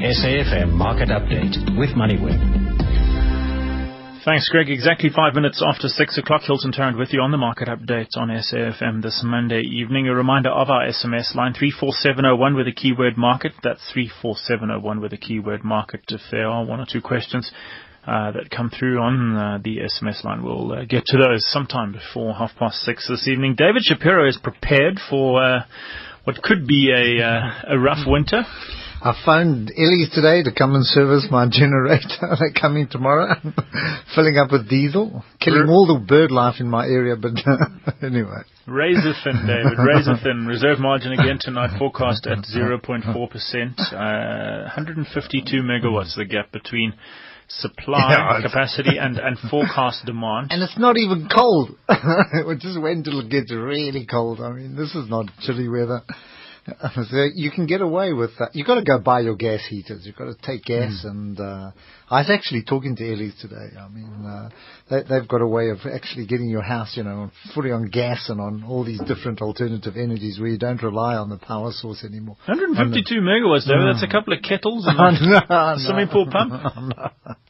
SAFM Market Update with MoneyWeb. Thanks, Greg. Exactly five minutes after six o'clock, Hilton Tarrant with you on the market update on SAFM this Monday evening. A reminder of our SMS line 34701 with the keyword market. That's 34701 with the keyword market. If there are one or two questions uh, that come through on uh, the SMS line, we'll uh, get to those sometime before half past six this evening. David Shapiro is prepared for uh, what could be a, uh, a rough winter. I phoned Ellie's today to come and service my generator. They're coming tomorrow, filling up with diesel, killing all the bird life in my area. But anyway. Razor thin, David. Razor thin. Reserve margin again tonight forecast at 0.4%. Uh, 152 megawatts, the gap between supply yeah, capacity and, and forecast demand. And it's not even cold. we just wait until it gets really cold. I mean, this is not chilly weather. So you can get away with that. You've got to go buy your gas heaters. You've got to take gas. Mm. And uh, I was actually talking to Ellie's today. I mean, uh, they, they've got a way of actually getting your house, you know, fully on gas and on all these different alternative energies where you don't rely on the power source anymore. 152 megawatts, though. Mm. That's a couple of kettles and a no, swimming pool pump.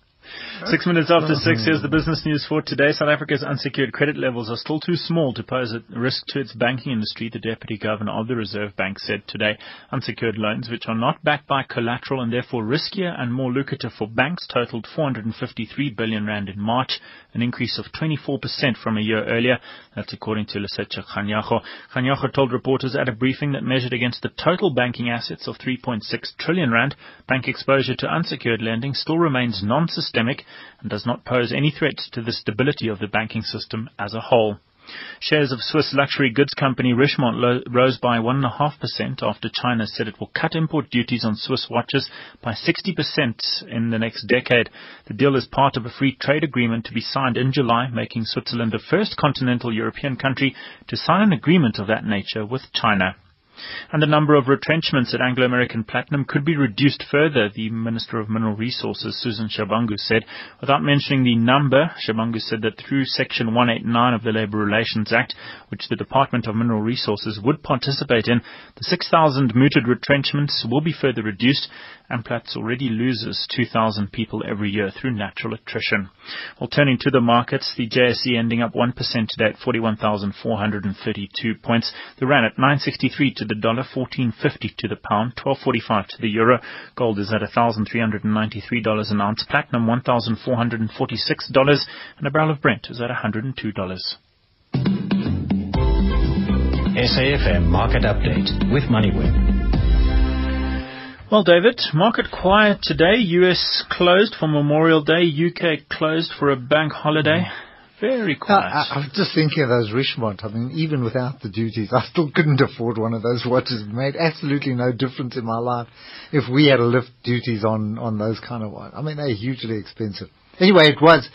Six minutes after six, here's the business news for today. South Africa's unsecured credit levels are still too small to pose a risk to its banking industry, the Deputy Governor of the Reserve Bank said today. Unsecured loans, which are not backed by collateral and therefore riskier and more lucrative for banks, totaled 453 billion rand in March, an increase of 24% from a year earlier. That's according to Lesetja Kganyago. Kganyago told reporters at a briefing that measured against the total banking assets of 3.6 trillion rand, bank exposure to unsecured lending still remains non-systemic and does not pose any threat to the stability of the banking system as a whole. Shares of Swiss luxury goods company Richemont lo- rose by 1.5% after China said it will cut import duties on Swiss watches by 60% in the next decade. The deal is part of a free trade agreement to be signed in July, making Switzerland the first continental European country to sign an agreement of that nature with China. And the number of retrenchments at Anglo American Platinum could be reduced further, the Minister of Mineral Resources, Susan Shabangu, said. Without mentioning the number, Shabangu said that through Section 189 of the Labour Relations Act, which the Department of Mineral Resources would participate in, the 6,000 mooted retrenchments will be further reduced Amplats already loses 2,000 people every year through natural attrition. Well, turning to the markets, the JSE ending up 1% today at 41,432 points. The rand at 963 to the dollar, 1450 to the pound, 1245 to the euro. Gold is at $1,393 an ounce. Platinum $1,446 and a barrel of Brent is at $102. SAFM Market Update with MoneyWeb. Well, David, market quiet today. US closed for Memorial Day. UK closed for a bank holiday. Very quiet. I, I, was just thinking of those Richemont. I mean, even without the duties, I still couldn't afford one of those watches. It made absolutely no difference in my life if we had to lift duties on, on those kind of ones. I mean, they're hugely expensive. Anyway, it was,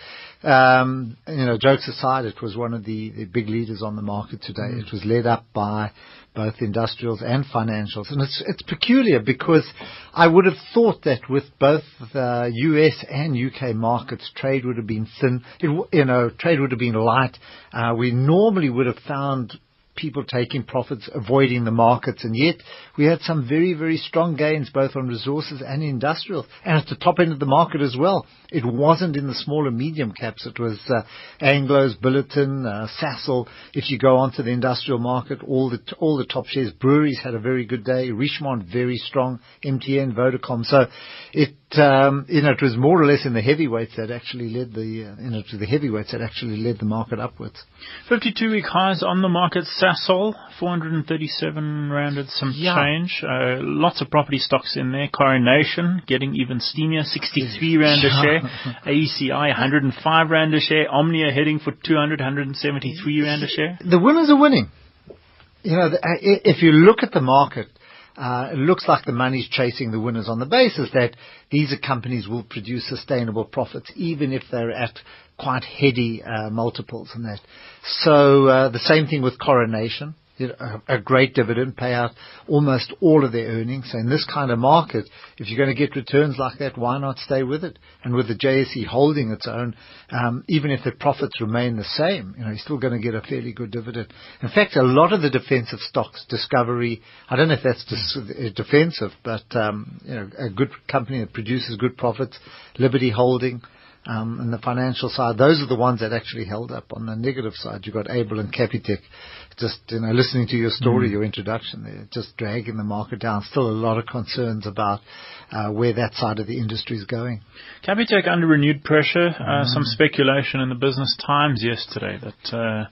um, you know, jokes aside, it was one of the, the big leaders on the market today. Mm. It was led up by both industrials and financials. And it's, it's peculiar because I would have thought that with both the US and UK markets, trade would have been thin. It, you know, trade would have been light. Uh, we normally would have found people taking profits, avoiding the markets, and yet we had some very, very strong gains both on resources and industrials, and at the top end of the market as well. It wasn't in the small and medium caps. It was uh, Anglo's, Billiton, uh, Sasol. If you go onto the industrial market, all the all the top shares. Breweries had a very good day. Richemont very strong. MTN, Vodacom. So it um, you know it was more or less in the heavyweights that actually led the uh, you know to the heavyweights that actually led the market upwards. 52 week highs on the market. Sasol 437 rounded some yeah. change. Uh, lots of property stocks in there. Coronation getting even steamier. 63 rand a share. AECI 105 rand a share. Omnia heading for 200, 173 rand a share. The winners are winning. You know, if you look at the market, uh, it looks like the money's chasing the winners on the basis that these companies will produce sustainable profits, even if they're at quite heady uh, multiples and that. So uh, the same thing with Coronation. A, a great dividend, pay out almost all of their earnings. So in this kind of market, if you're going to get returns like that, why not stay with it? And with the JSE holding its own, um, even if the profits remain the same, you know, you're still going to get a fairly good dividend. In fact, a lot of the defensive stocks, Discovery, I don't know if that's dis- defensive, but um, you know, a good company that produces good profits, Liberty Holding, um, and the financial side, those are the ones that actually held up. On the negative side, you've got ABIL and Capitec. Just, you know, listening to your story, mm. your introduction there, just dragging the market down. Still a lot of concerns about uh, where that side of the industry is going. Capitec under renewed pressure. Uh, mm. Some speculation in the Business Times yesterday that uh,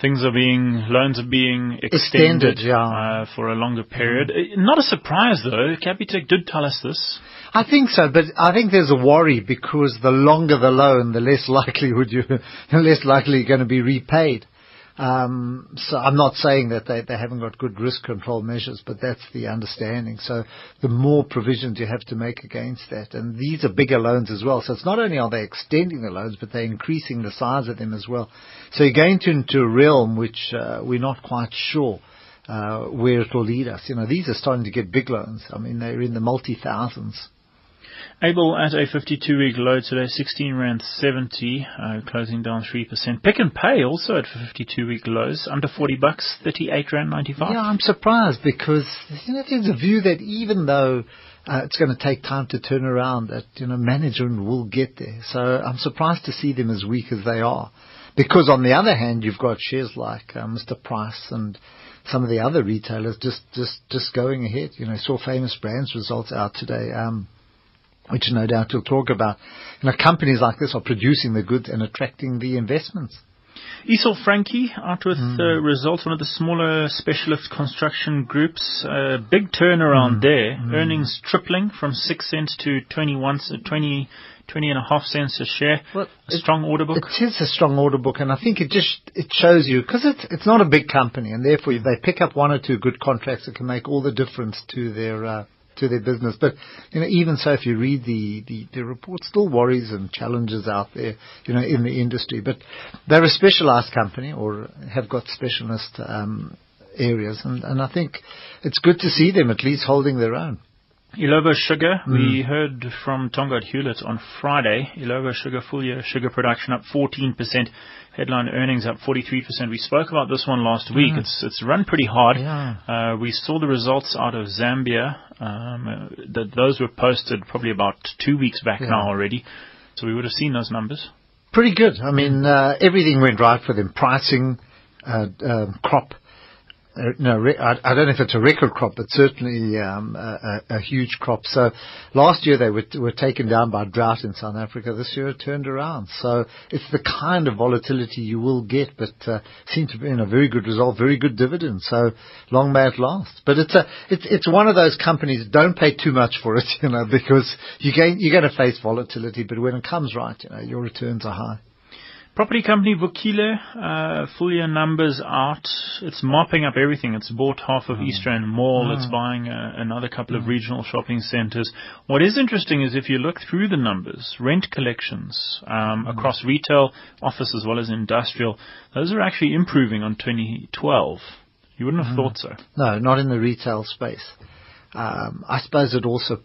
things are being loans are being extended, extended yeah. uh, for a longer period. Mm. Not a surprise though. Capitec did tell us this. I think so, but I think there's a worry because the longer the loan, the less likelihood you, the less likely you're going to be repaid. Um, so I'm not saying that they, they haven't got good risk control measures, but that's the understanding. So the more provisions you have to make against that, and these are bigger loans as well. So it's not only are they extending the loans, but they're increasing the size of them as well. So you're going to, into a realm which uh, we're not quite sure. Uh, where it will lead us. You know, these are starting to get big loans. I mean, they're in the multi thousands. ABIL at a 52-week low today, 16 rand 70, uh, closing down 3%. Pick n Pay also at 52-week lows, under 40 bucks, 38 rand 95. Yeah, I'm surprised because you know there's a view that even though uh, it's going to take time to turn around, that you know management will get there. So I'm surprised to see them as weak as they are, because on the other hand, you've got shares like uh, Mr. Price and some of the other retailers just just just going ahead. You know, saw famous brands results out today. Um, which no doubt you'll talk about. You know, companies like this are producing the goods and attracting the investments. Esau Frankie out with mm. uh, results, one of the smaller specialist construction groups. Uh, big turnaround mm. there. Mm. Earnings tripling from 6 cents to 21, uh, 20, 20 and a half cents a share. Well, a strong order book. It is a strong order book, and I think it just it shows you because it's it's not a big company, and therefore they pick up one or two good contracts that can make all the difference to their uh, to their business. But you know, even so, if you read the, the the report, still worries and challenges out there, you know, in the industry. But they're a specialized company or have got specialist um, areas, and and I think it's good to see them at least holding their own. Illovo Sugar, mm. we heard from Tongaat Hulett on Friday. Illovo Sugar full year sugar production up 14%, headline earnings up 43%. We spoke about this one last week. Mm. It's it's run pretty hard. Yeah. Uh, we saw the results out of Zambia. Um, uh, that those were posted probably about two weeks back yeah. now already. So we would have seen those numbers. Pretty good. I mean, uh, everything went right for them. Pricing, uh, um, crop uh, no, I, I don't know if it's a record crop, but certainly um, a, a, huge crop. So last year they were, were taken down by drought in South Africa. This year it turned around. So it's the kind of volatility you will get, but uh, seems to be in a very good result, very good dividend. So long may it last. But it's a it's it's one of those companies. Don't pay too much for it, you know, because you gain, you're going to face volatility. But when it comes right, you know, your returns are high. Property company Vukile, uh, full year numbers out. It's mopping up everything. It's bought half of mm. East Rand Mall. Mm. It's buying uh, another couple mm. of regional shopping centers. What is interesting is if you look through the numbers, rent collections um, mm. across retail, office as well as industrial, those are actually improving on 2012. You wouldn't have mm. thought so. No, not in the retail space. Um, I suppose it also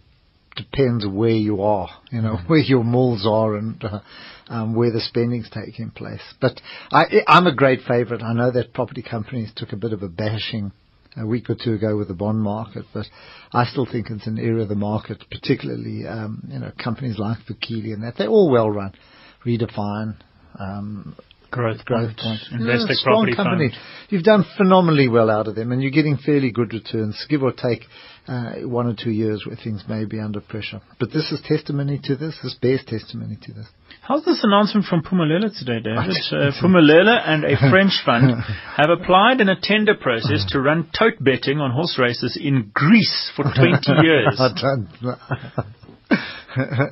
depends where you are, you know, mm. where your malls are and uh, um, where the spending's taking place. But I, I'm a great favourite. I know that property companies took a bit of a bashing a week or two ago with the bond market, but I still think it's an area of the market, particularly um, you know companies like Vukile and that they're all well run. Redefine, um, Growth, Growthpoint. Investec yeah, strong Property company. Fund. You've done phenomenally well out of them, and you're getting fairly good returns, give or take uh, one or two years where things may be under pressure. But this is testimony to this. This bears testimony to this. How's this announcement from Phumelela today, David? Uh, Phumelela and a French fund have applied in a tender process to run tote betting on horse races in Greece for 20 years.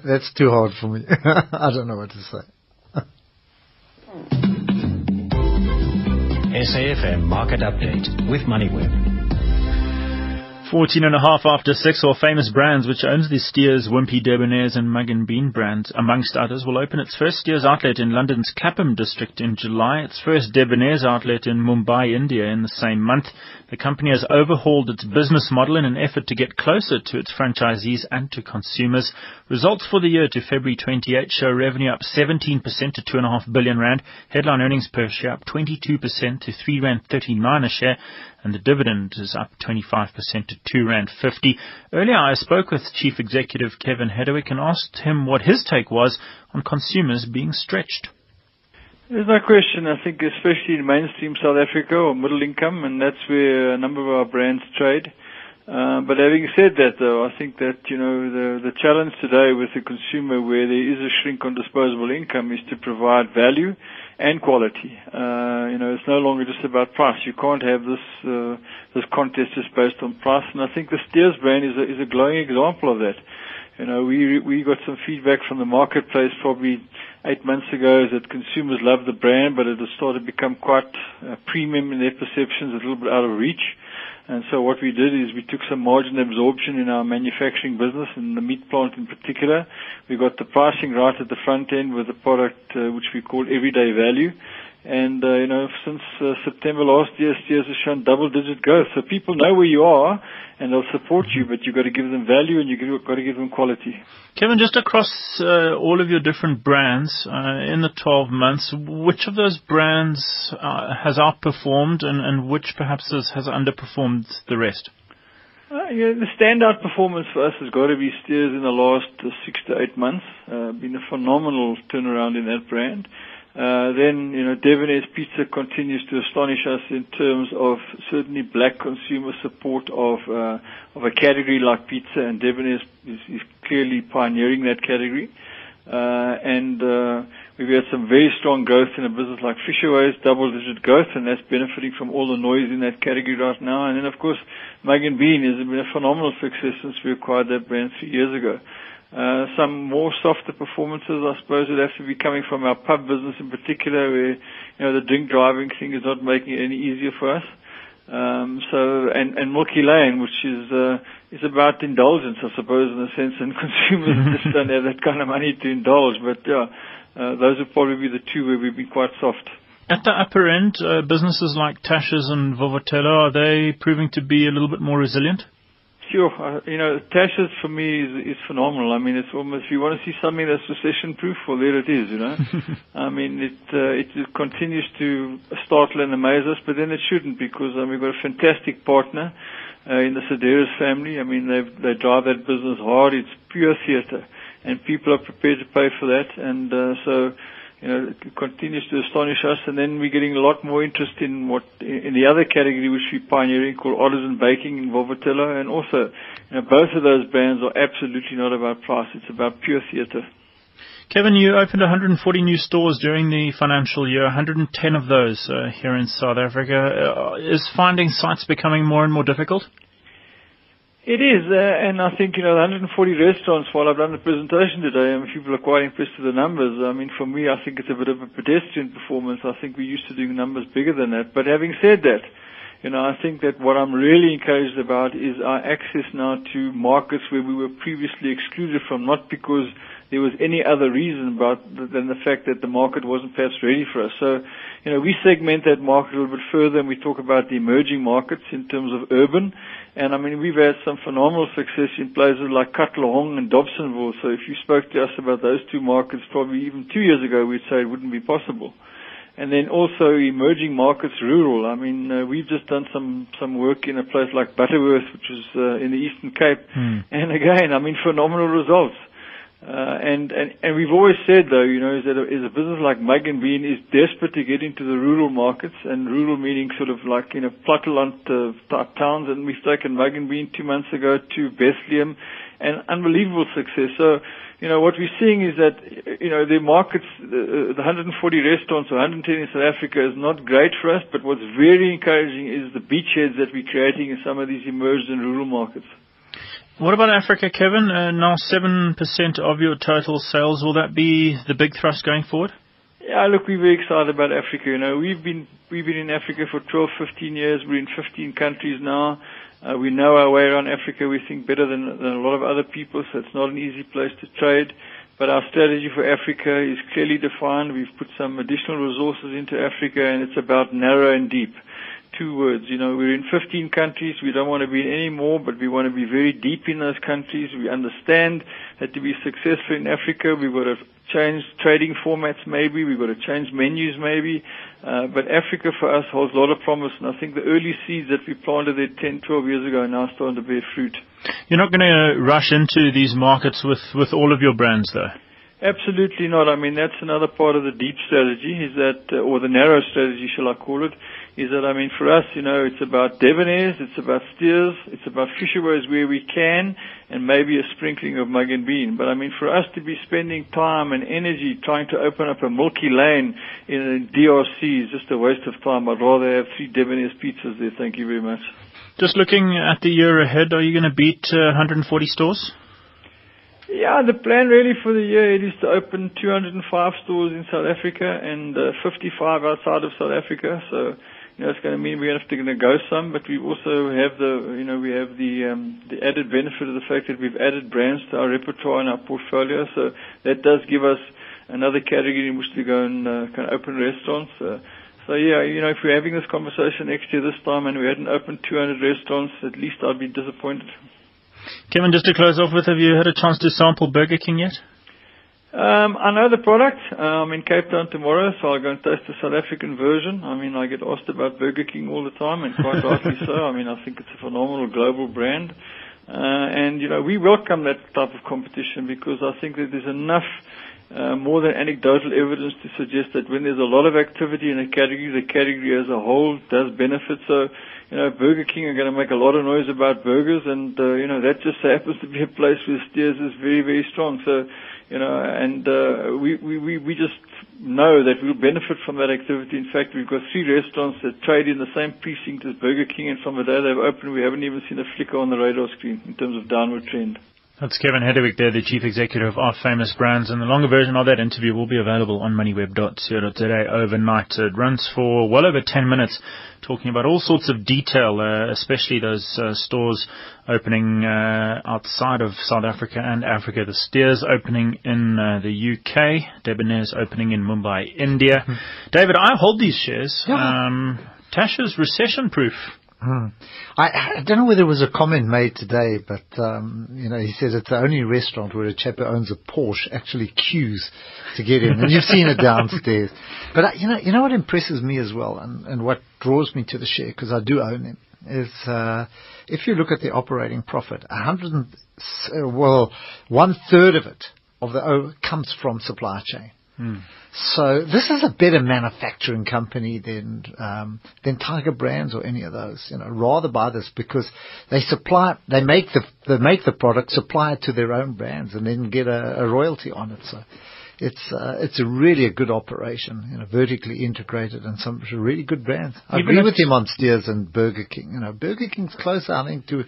That's too hard for me. I don't know what to say. SAFM Market Update with MoneyWeb. 14 and a half after six, or famous brands, which owns the Steers, Wimpy, Debonairs and Mug and Bean brands, amongst others, will open its first Steers outlet in London's Clapham district in July, its first Debonairs outlet in Mumbai, India in the same month. The company has overhauled its business model in an effort to get closer to its franchisees and to consumers. Results for the year to February 28 show revenue up 17% to 2.5 billion rand, headline earnings per share up 22% to 3 rand 39 a share, and the dividend is up 25% to 2 rand 50. Earlier I spoke with Chief Executive Kevin Hedderwick and asked him what his take was on consumers being stretched. There's no question. I think especially in mainstream South Africa or middle income, and that's where a number of our brands trade. Uh, but having said that, though, I think that you know the the challenge today with the consumer, where there is a shrink on disposable income, is to provide value and quality. Uh, you know, it's no longer just about price. You can't have this uh, this contest just based on price. And I think the Steers brand is a, is a glowing example of that. You know, we we got some feedback from the marketplace probably eight months ago that consumers love the brand, but it has started to become quite uh, premium in their perceptions, a little bit out of reach. And so what we did is we took some margin absorption in our manufacturing business, in the meat plant in particular. We got the pricing right at the front end with a product uh, which we call everyday value. And, uh, you know, since uh, September last year, Steers has shown double-digit growth. So people know where you are, and they'll support you, but you've got to give them value and you've got to give them quality. Kevin, just across uh, all of your different brands uh, in the 12 months, which of those brands uh, has outperformed and, and which perhaps has, has underperformed the rest? Uh, yeah, the standout performance for us has got to be Steers in the last uh, six to eight months. Uh, been a phenomenal turnaround in that brand. Uh, then, you know, Debonairs Pizza continues to astonish us in terms of certainly black consumer support of uh, of a category like pizza, and Debonairs is, clearly pioneering that category. Uh, and uh, we've had some very strong growth in a business like Fishaways, double-digit growth, and that's benefiting from all the noise in that category right now. And then, of course, Mug and Bean has been a phenomenal success since we acquired that brand three years ago. Uh, some more softer performances, I suppose, would have to be coming from our pub business in particular, where you know the drink driving thing is not making it any easier for us. Um, so, and, and Milky Lane, which is uh, is about indulgence, I suppose, in a sense, and consumers just don't have that kind of money to indulge. But yeah, uh, those would probably be the two where we've been quite soft. At the upper end, uh, businesses like Tasha's and Vovo Telo, are they proving to be a little bit more resilient? Sure. Uh, you know, Tasha's for me is, is phenomenal. I mean, it's almost, if you want to see something that's recession proof, well, there it is, you know. I mean, it, uh, it, it continues to startle and amaze us, but then it shouldn't because, I mean, we've got a fantastic partner, uh, in the Sideris family. I mean, they they drive that business hard. It's pure theater and people are prepared to pay for that. And, uh, so, you know, it continues to astonish us. And then we're getting a lot more interest in what in the other category which we're pioneering called artisan baking in Vovo Telo. And also, you know, both of those brands are absolutely not about price. It's about pure theatre. Kevin, you opened 140 new stores during the financial year, 110 of those uh, here in South Africa. Uh, is finding sites becoming more and more difficult? It is, uh, and I think, you know, 140 restaurants, while I've done the presentation today, and people are quite impressed with the numbers. I mean, for me, I think it's a bit of a pedestrian performance. I think we're used to doing numbers bigger than that. But having said that, you know, I think that what I'm really encouraged about is our access now to markets where we were previously excluded from, not because there was any other reason about than the fact that the market wasn't perhaps ready for us. So, you know, we segment that market a little bit further and we talk about the emerging markets in terms of urban. And I mean, we've had some phenomenal success in places like Katlehong and Dobsonville. So if you spoke to us about those two markets probably even two years ago, we'd say it wouldn't be possible. And then also emerging markets rural. I mean, uh, we've just done some, some work in a place like Butterworth, which is uh, in the Eastern Cape. Mm. And again, I mean, phenomenal results. Uh, and, and, and we've always said though, you know, is that a, is a business like Mug and Bean is desperate to get into the rural markets and rural meaning sort of like, you know, Platteland uh, type towns and we've taken Mug and Bean two months ago to Bethlehem and unbelievable success. So, you know, what we're seeing is that, you know, the markets, uh, the 140 restaurants or 110 in South Africa is not great for us, but what's very encouraging is the beachheads that we're creating in some of these emerged and rural markets. What about Africa, Kevin? Uh, now 7% of your total sales. Will that be the big thrust going forward? Yeah, look, we're very excited about Africa. You know, we've been we've been in Africa for 12, 15 years. We're in 15 countries now. Uh, we know our way around Africa. We think better than, than a lot of other people, so it's not an easy place to trade. But our strategy for Africa is clearly defined. We've put some additional resources into Africa, and it's about narrow and deep two words. You know, we're in 15 countries. We don't want to be in any more, but we want to be very deep in those countries. We understand that to be successful in Africa, we've got to change trading formats maybe. We've got to change menus maybe. Uh, but Africa for us holds a lot of promise, and I think the early seeds that we planted there 10, 12 years ago are now starting to bear fruit. You're not going to rush into these markets with, with all of your brands, though. Absolutely not. I mean, that's another part of the deep strategy, is that, uh, or the narrow strategy, shall I call it, is that, I mean, for us, you know, it's about Debonairs, it's about steers, it's about Fishaways where we can, and maybe a sprinkling of mug and bean. But I mean, for us to be spending time and energy trying to open up a milky lane in DRC is just a waste of time. I'd rather have three Debonairs pizzas there. Thank you very much. Just looking at the year ahead, are you going to beat uh, 140 stores? Yeah, the plan really for the year is to open 205 stores in South Africa and uh, 55 outside of South Africa. So, you know, it's going to mean we're going to have to go some, but we also have the, you know, we have the um, the added benefit of the fact that we've added brands to our repertoire and our portfolio. So that does give us another category in which to go and uh, kind of open restaurants. Uh, so yeah, you know, if we're having this conversation next year this time and we hadn't opened 200 restaurants, at least I'd be disappointed. Kevin, just to close off with, have you had a chance to sample Burger King yet? Um, I know the product. Uh, I'm in Cape Town tomorrow, so I'll go and taste the South African version. I mean, I get asked about Burger King all the time, and quite rightly so. I mean, I think it's a phenomenal global brand. Uh, and, you know, we welcome that type of competition because I think that there's enough uh, more than anecdotal evidence to suggest that when there's a lot of activity in a category, the category as a whole does benefit. So, you know, Burger King are going to make a lot of noise about burgers, and uh, you know that just happens to be a place where Steers is very, very strong. So, you know, and uh, we, we we we just know that we'll benefit from that activity. In fact, we've got three restaurants that trade in the same precinct as Burger King, and from the day they've opened, we haven't even seen a flicker on the radar screen in terms of downward trend. That's Kevin Hedderwick there, the Chief Executive of Famous Brands, and the longer version of that interview will be available on moneyweb.co.za overnight. It runs for well over 10 minutes, talking about all sorts of detail, uh, especially those uh, stores opening uh, outside of South Africa and Africa. The Steers opening in uh, the UK, Debonair's opening in Mumbai, India. Hmm. David, I hold these shares. Yeah. Um, Tasha's recession-proof. Hmm. I, I don't know whether it was a comment made today, but um, you know, he says it's the only restaurant where a chap who owns a Porsche actually queues to get in, and you've seen it downstairs. But uh, you know, you know what impresses me as well, and, and what draws me to the share because I do own them is uh, if you look at the operating profit, a hundred and uh, well, one third of it of the oh, comes from supply chain. Mm. So this is a better manufacturing company than um, than Tiger Brands or any of those. You know, rather buy this because they supply, they make the they make the product, supply it to their own brands, and then get a, a royalty on it. So it's uh, it's a really a good operation, you know, vertically integrated and some really good brands. I Even agree with him on Steers and Burger King. You know, Burger King's closer, I think, to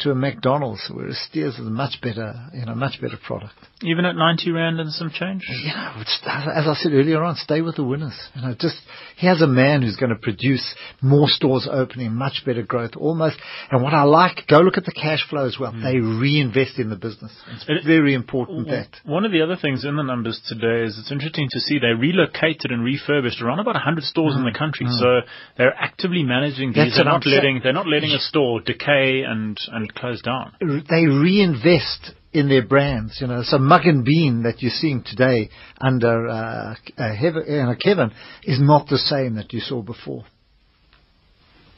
to a McDonald's, whereas Steers is a much better, you know, much better product. Even at 90 Rand and some change? You know, as I said earlier on, stay with the winners. You know, just, he has a man who's going to produce more stores opening, much better growth, almost. And what I like, go look at the cash flow as well. Mm. They reinvest in the business. It's it, very important that. One of the other things in the numbers today is it's interesting to see they relocated and refurbished around about 100 stores mm. in the mm. country. Mm. So they're actively managing these. That's they're not letting, they're not letting a store decay and, and close down. They reinvest in their brands, you know. So Mug and Bean that you're seeing today under uh, uh, Kevin is not the same that you saw before.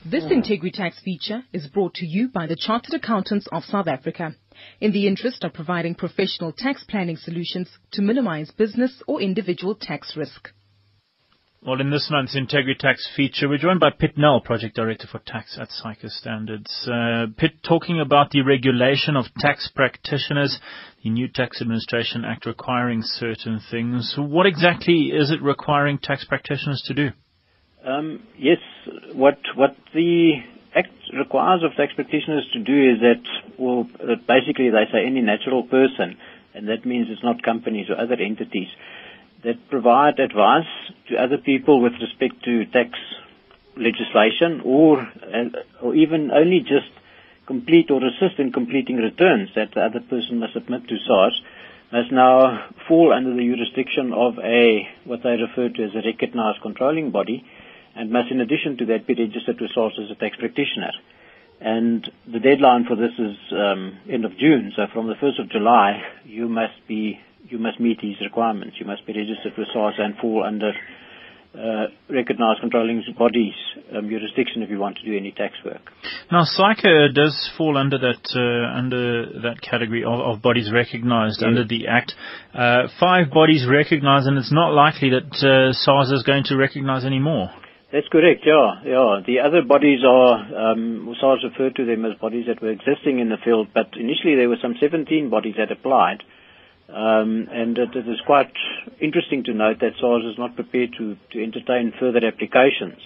This IntegriTax feature is brought to you by the Chartered Accountants of South Africa in the interest of providing professional tax planning solutions to minimize business or individual tax risk. Well, in this month's IntegriTax feature, we're joined by Piet Nel, Project Director for Tax at SAICA Standards. Uh, Piet, talking about the regulation of tax practitioners, the new Tax Administration Act requiring certain things. What exactly is it requiring tax practitioners to do? Um, yes, what what the Act requires of tax practitioners to do is that, well, that basically they say any natural person, and that means it's not companies or other entities that provide advice to other people with respect to tax legislation or uh, or even only just complete or assist in completing returns that the other person must submit to SARS must now fall under the jurisdiction of a what they refer to as a recognized controlling body and must in addition to that be registered with SARS as a tax practitioner. And the deadline for this is um, end of June. So from the 1st of July, you must be you must meet these requirements. You must be registered with SARS and fall under uh, recognized controlling bodies um, jurisdiction if you want to do any tax work. Now, SAICA does fall under that uh, under that category of, of bodies recognized yes. under the Act. Uh, five bodies recognized, and it's not likely that uh, SARS is going to recognize any more. That's correct, yeah, yeah. The other bodies are, um, SARS referred to them as bodies that were existing in the field, but initially there were some 17 bodies that applied. Um, and it, it is quite interesting to note that SARS is not prepared to, to entertain further applications.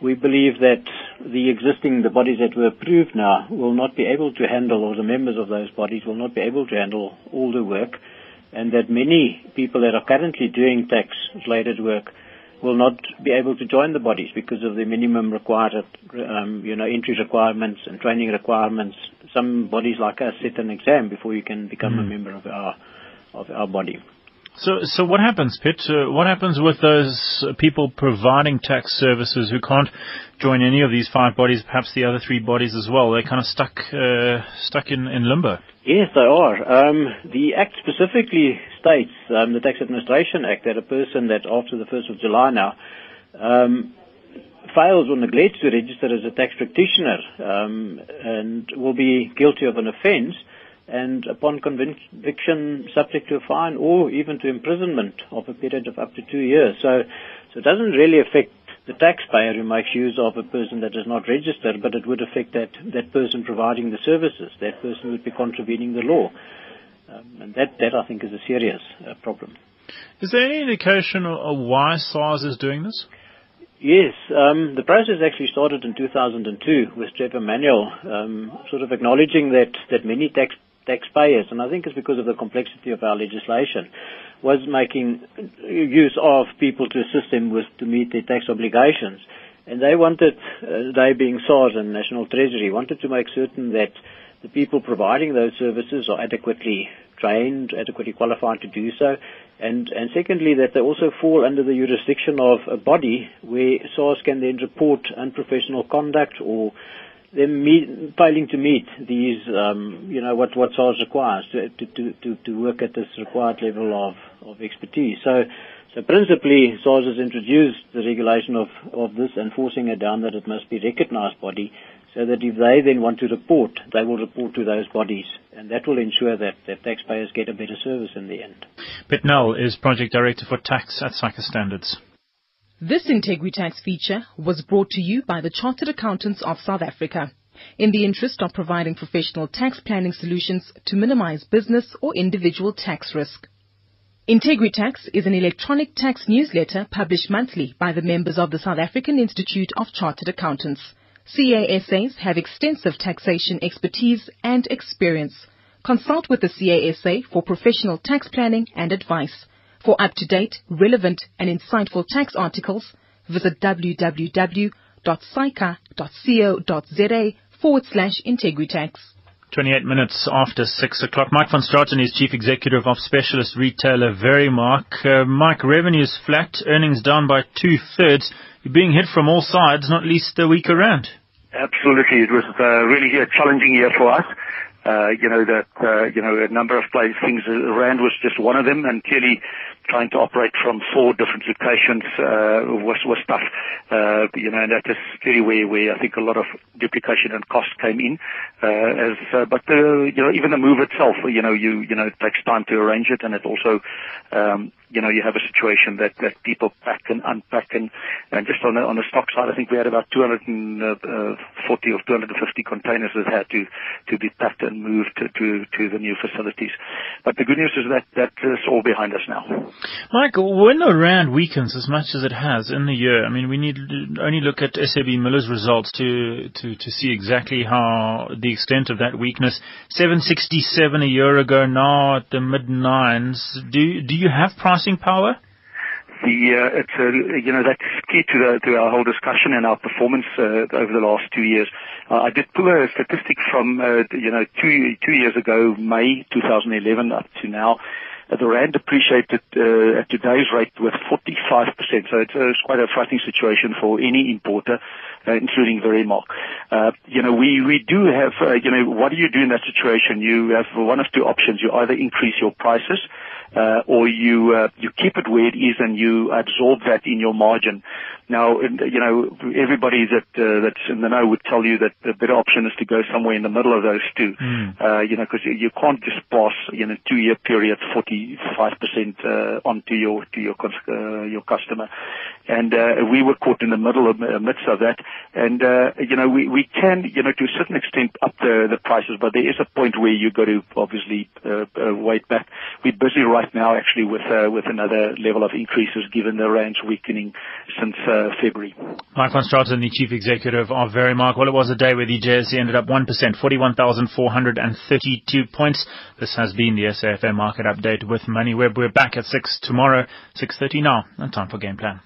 We believe that the existing, the bodies that were approved now will not be able to handle, or the members of those bodies will not be able to handle all the work, and that many people that are currently doing tax-related work will not be able to join the bodies because of the minimum required, um, you know, entry requirements and training requirements. Some bodies like us set an exam before you can become a member of our of our body. So, so what happens, Piet? Uh, what happens with those people providing tax services who can't join any of these five bodies, perhaps the other three bodies as well? They're kind of stuck, uh, stuck in, in limbo. Yes, they are. Um, the Act specifically states, um, the Tax Administration Act, that a person that after the 1st of July now um, fails or neglects to register as a tax practitioner um, and will be guilty of an offence and upon conviction subject to a fine or even to imprisonment of a period of up to two years. So, so it doesn't really affect the taxpayer who makes use of a person that is not registered, but it would affect that, that person providing the services. That person would be contravening the law. Um, and that, that I think is a serious uh, problem. Is there any indication of why SARS is doing this? Yes, um, the process actually started in 2002 with Trevor Manuel, um, sort of acknowledging that, that many tax taxpayers, and I think it's because of the complexity of our legislation, was making use of people to assist them with to meet their tax obligations. And they wanted, uh, they being SARS and National Treasury, wanted to make certain that the people providing those services are adequately trained, adequately qualified to do so, and, and secondly that they also fall under the jurisdiction of a body where SARS can then report unprofessional conduct or them meet, failing to meet these, um, you know, what, what SARS requires to, to, to, to work at this required level of, of expertise. So, so principally, SARS has introduced the regulation of, of this and forcing it down that it must be recognized body so that if they then want to report, they will report to those bodies. And that will ensure that, that taxpayers get a better service in the end. Piet Nel is Project Director for Tax at SAICA Standards. This IntegriTax feature was brought to you by the Chartered Accountants of South Africa in the interest of providing professional tax planning solutions to minimize business or individual tax risk. IntegriTax is an electronic tax newsletter published monthly by the members of the South African Institute of Chartered Accountants. CASAs have extensive taxation expertise and experience. Consult with the CASA for professional tax planning and advice. For up-to-date, relevant and insightful tax articles, visit www.saica.co.za forward slash IntegriTax. 28 minutes after 6 o'clock. Mike van Straten is Chief Executive of specialist retailer Verimark. Uh, Mike, revenue is flat, earnings down by two-thirds. You're being hit from all sides, not least the week around. Absolutely. It was uh, really a challenging year for us. Uh, you know, that, uh, you know, a number of places, things, uh, Rand was just one of them, and clearly trying to operate from four different locations uh, was was tough. Uh, you know, and that is really where, where I think a lot of duplication and cost came in. Uh, as uh, but the, you know even the move itself, you know, you you know it takes time to arrange it, and it also um, you know you have a situation that that people pack and unpack and and just on the on the stock side, I think we had about 240 or 250 containers that had to to be packed and moved to to, to the new facilities. But the good news is that that is all behind us now. Michael, when the rand weakens as much as it has in the year, I mean, we need only look at SABMiller's results to, to, to see exactly how the extent of that weakness. 767 a year ago, now at the mid nines. Do, do you have pricing power? The uh, it's uh, you know that's key to the to our whole discussion and our performance uh, over the last two years. I did pull a statistic from you know two two years ago, May 2011 up to now. The rand appreciated uh, at today's rate with 45%. So it's, uh, it's quite a frightening situation for any importer, uh, including Verimark. Uh, you know, we, we do have, uh, you know, what do you do in that situation? You have one of two options. You either increase your prices, uh, or you uh, you keep it where it is and you absorb that in your margin. Now, you know, everybody that uh, that's in the know would tell you that the better option is to go somewhere in the middle of those two. Mm. Uh, you know, because you, can't just pass you know two year period 45 percent uh, onto your to your uh, your customer, and uh, we were caught in the middle of midst of that, and uh, you know we we can you know to a certain extent up the the prices, but there is a point where you got to obviously uh, uh, wait back. We're busy right now actually with uh, with another level of increases given the rand's weakening since. Uh, uh, Uh, February. Mike van Straten, the Chief Executive of Verimark. Well, it was a day where the JSE ended up 1%, 41,432 points. This has been the SAFM Market Update with MoneyWeb. We're back at 6 tomorrow, 6.30 now, and time for Game Plan.